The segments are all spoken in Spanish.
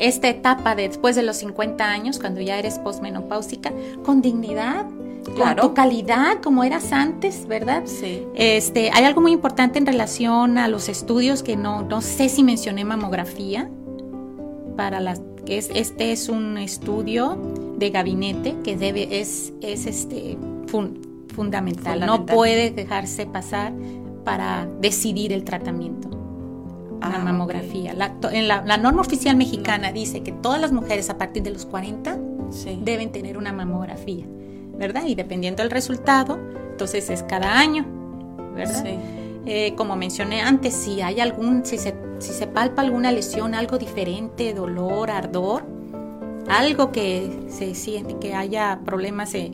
esta etapa de después de los 50 años, cuando ya eres posmenopáusica, con dignidad, con tu calidad como eras antes, ¿verdad? Sí. Este, hay algo muy importante en relación a los estudios que no, no sé si mencioné mamografía para las que es este es un estudio de gabinete que debe es es este fundamental. no puede dejarse pasar para decidir el tratamiento la ah, mamografía. La, en la, norma oficial mexicana dice que todas las mujeres a partir de los 40 deben tener una mamografía. ¿verdad? Y dependiendo del resultado, entonces es cada año, ¿verdad? Eh, como mencioné antes, si hay algún, si se, si se palpa alguna lesión, algo diferente, dolor, ardor, algo que se siente, que haya problemas de,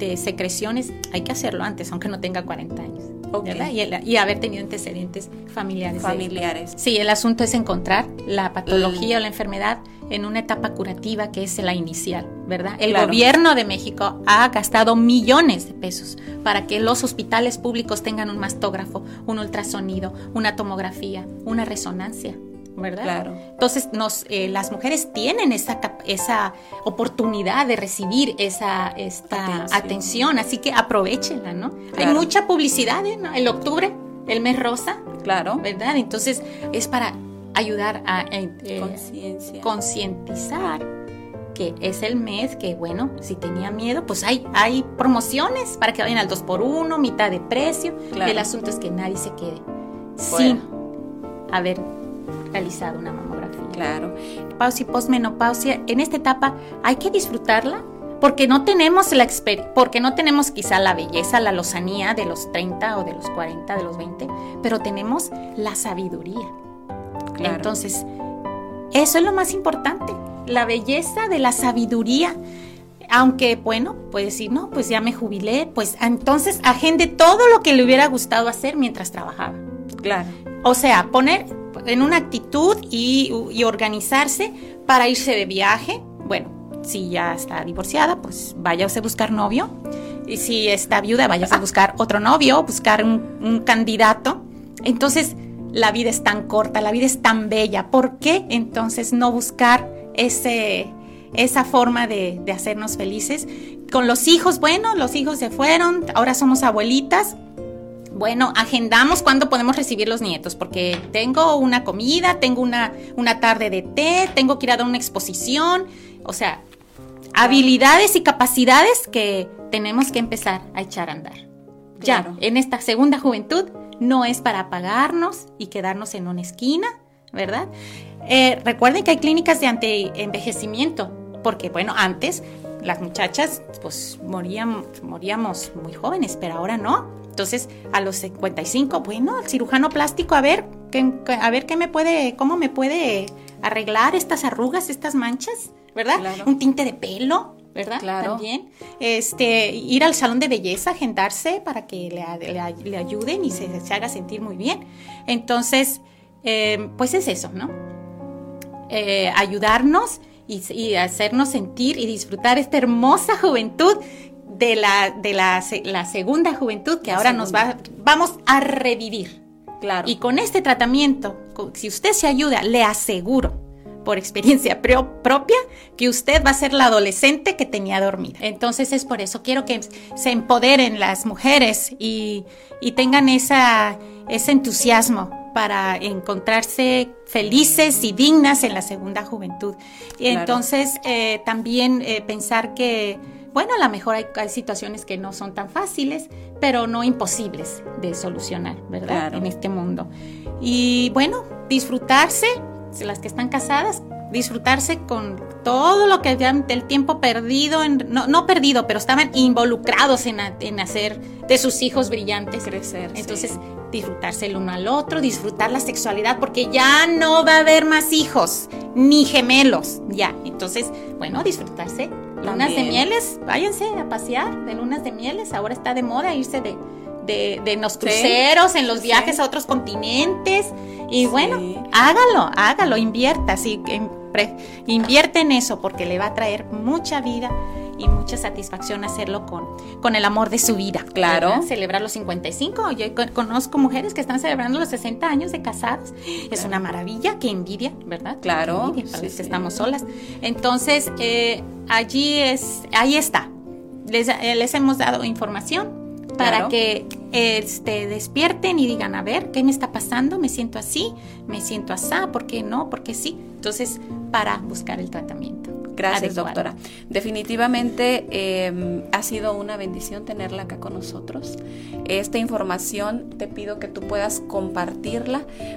de secreciones, hay que hacerlo antes, aunque no tenga 40 años. Y, haber tenido antecedentes familiares. Familiares. Sí, el asunto es encontrar la patología o la enfermedad en una etapa curativa que es la inicial, ¿verdad? El gobierno de México ha gastado millones de pesos para que los hospitales públicos tengan un mastógrafo, un ultrasonido, una tomografía, una resonancia. ¿Verdad? Claro. Entonces, nos, eh, las mujeres tienen esa, esa oportunidad de recibir esa esta atención. así que aprovechenla, ¿no? Hay mucha publicidad, ¿eh? ¿no? El octubre, el mes rosa, claro, ¿verdad? Entonces, es para ayudar a eh, concientizar que es el mes que, bueno, si tenía miedo, pues hay, hay promociones para que vayan al 2 por 1 mitad de precio. El asunto es que nadie se quede sin haber realizado una mamografía. Claro. Pausia y posmenopausia, en esta etapa hay que disfrutarla porque no tenemos la porque no tenemos quizá la belleza, la lozanía de los 30 o de los 40, de los 20, pero tenemos la sabiduría. Entonces, eso es lo más importante, la belleza de la sabiduría. Aunque, bueno, puede decir, no, pues ya me jubilé, pues entonces agende todo lo que le hubiera gustado hacer mientras trabajaba. Claro. O sea, poner en una actitud y, organizarse para irse de viaje. Bueno, si ya está divorciada, pues váyase a buscar novio. Y si está viuda, váyase a buscar otro novio, buscar un, candidato. Entonces, la vida es tan corta, la vida es tan bella. ¿Por qué entonces no buscar ese, esa forma de, de hacernos felices? Con los hijos, bueno, los hijos se fueron, ahora somos abuelitas bueno, agendamos cuándo podemos recibir los nietos, porque tengo una comida, tengo una, una tarde de té, tengo que ir a dar una exposición, o sea, habilidades y capacidades que tenemos que empezar a echar a andar. Ya, en esta segunda juventud no es para apagarnos y quedarnos en una esquina, ¿verdad? Eh, recuerden que hay clínicas de anti-envejecimiento, porque bueno, antes las muchachas pues morían, moríamos muy jóvenes, pero ahora no. Entonces, a los 55, bueno, el cirujano plástico, a ver, qué, a ver qué me puede, cómo me puede arreglar estas arrugas, estas manchas, ¿verdad? Un tinte de pelo, ¿verdad? Claro. También. Este, ir al salón de belleza, agendarse para que le, ayuden y se, haga sentir muy bien. Entonces, eh, pues es eso, ¿no? Eh, ayudarnos y, y, hacernos sentir y disfrutar esta hermosa juventud de la, de la, segunda juventud que ahora nos va, vamos a revivir. Claro. Y con este tratamiento, si usted se ayuda, le aseguro, por experiencia propia, que usted va a ser la adolescente que tenía dormida. Entonces es por eso, quiero que se empoderen las mujeres y, tengan esa, ese entusiasmo para encontrarse felices y dignas en la segunda juventud. Y entonces eh, también eh, pensar que bueno, a lo mejor hay, situaciones que no son tan fáciles, pero no imposibles de solucionar, ¿verdad? En este mundo. Y bueno, disfrutarse, las que están casadas, disfrutarse con todo lo que habían del tiempo perdido, en, no, no, perdido, pero estaban involucrados en, en, hacer de sus hijos brillantes. Crecer. Entonces, disfrutarse el uno al otro, disfrutar la sexualidad, porque ya no va a haber más hijos, ni gemelos, ya. Entonces, bueno, disfrutarse Lunas de mieles, váyanse a pasear de lunas de mieles. Ahora está de moda irse de, de, los cruceros, en los viajes a otros continentes. Y bueno, hágalo, hágalo, invierta, sí, invierte en eso porque le va a traer mucha vida y mucha satisfacción hacerlo con, con el amor de su vida. Claro. Celebrar los 55. Yo conozco mujeres que están celebrando los 60 años de casadas. Es una maravilla, qué envidia, ¿verdad? Claro. Envidia, que estamos solas. Entonces, eh, allí es, ahí está. Les, eh, les hemos dado información para que este, despierten y digan, a ver, ¿qué me está pasando? Me siento así, me siento así, ¿por qué no? ¿Por qué sí? Entonces, para buscar el tratamiento. Gracias, doctora. Definitivamente em, ha sido una bendición tenerla acá con nosotros. Esta información te pido que tú puedas compartirla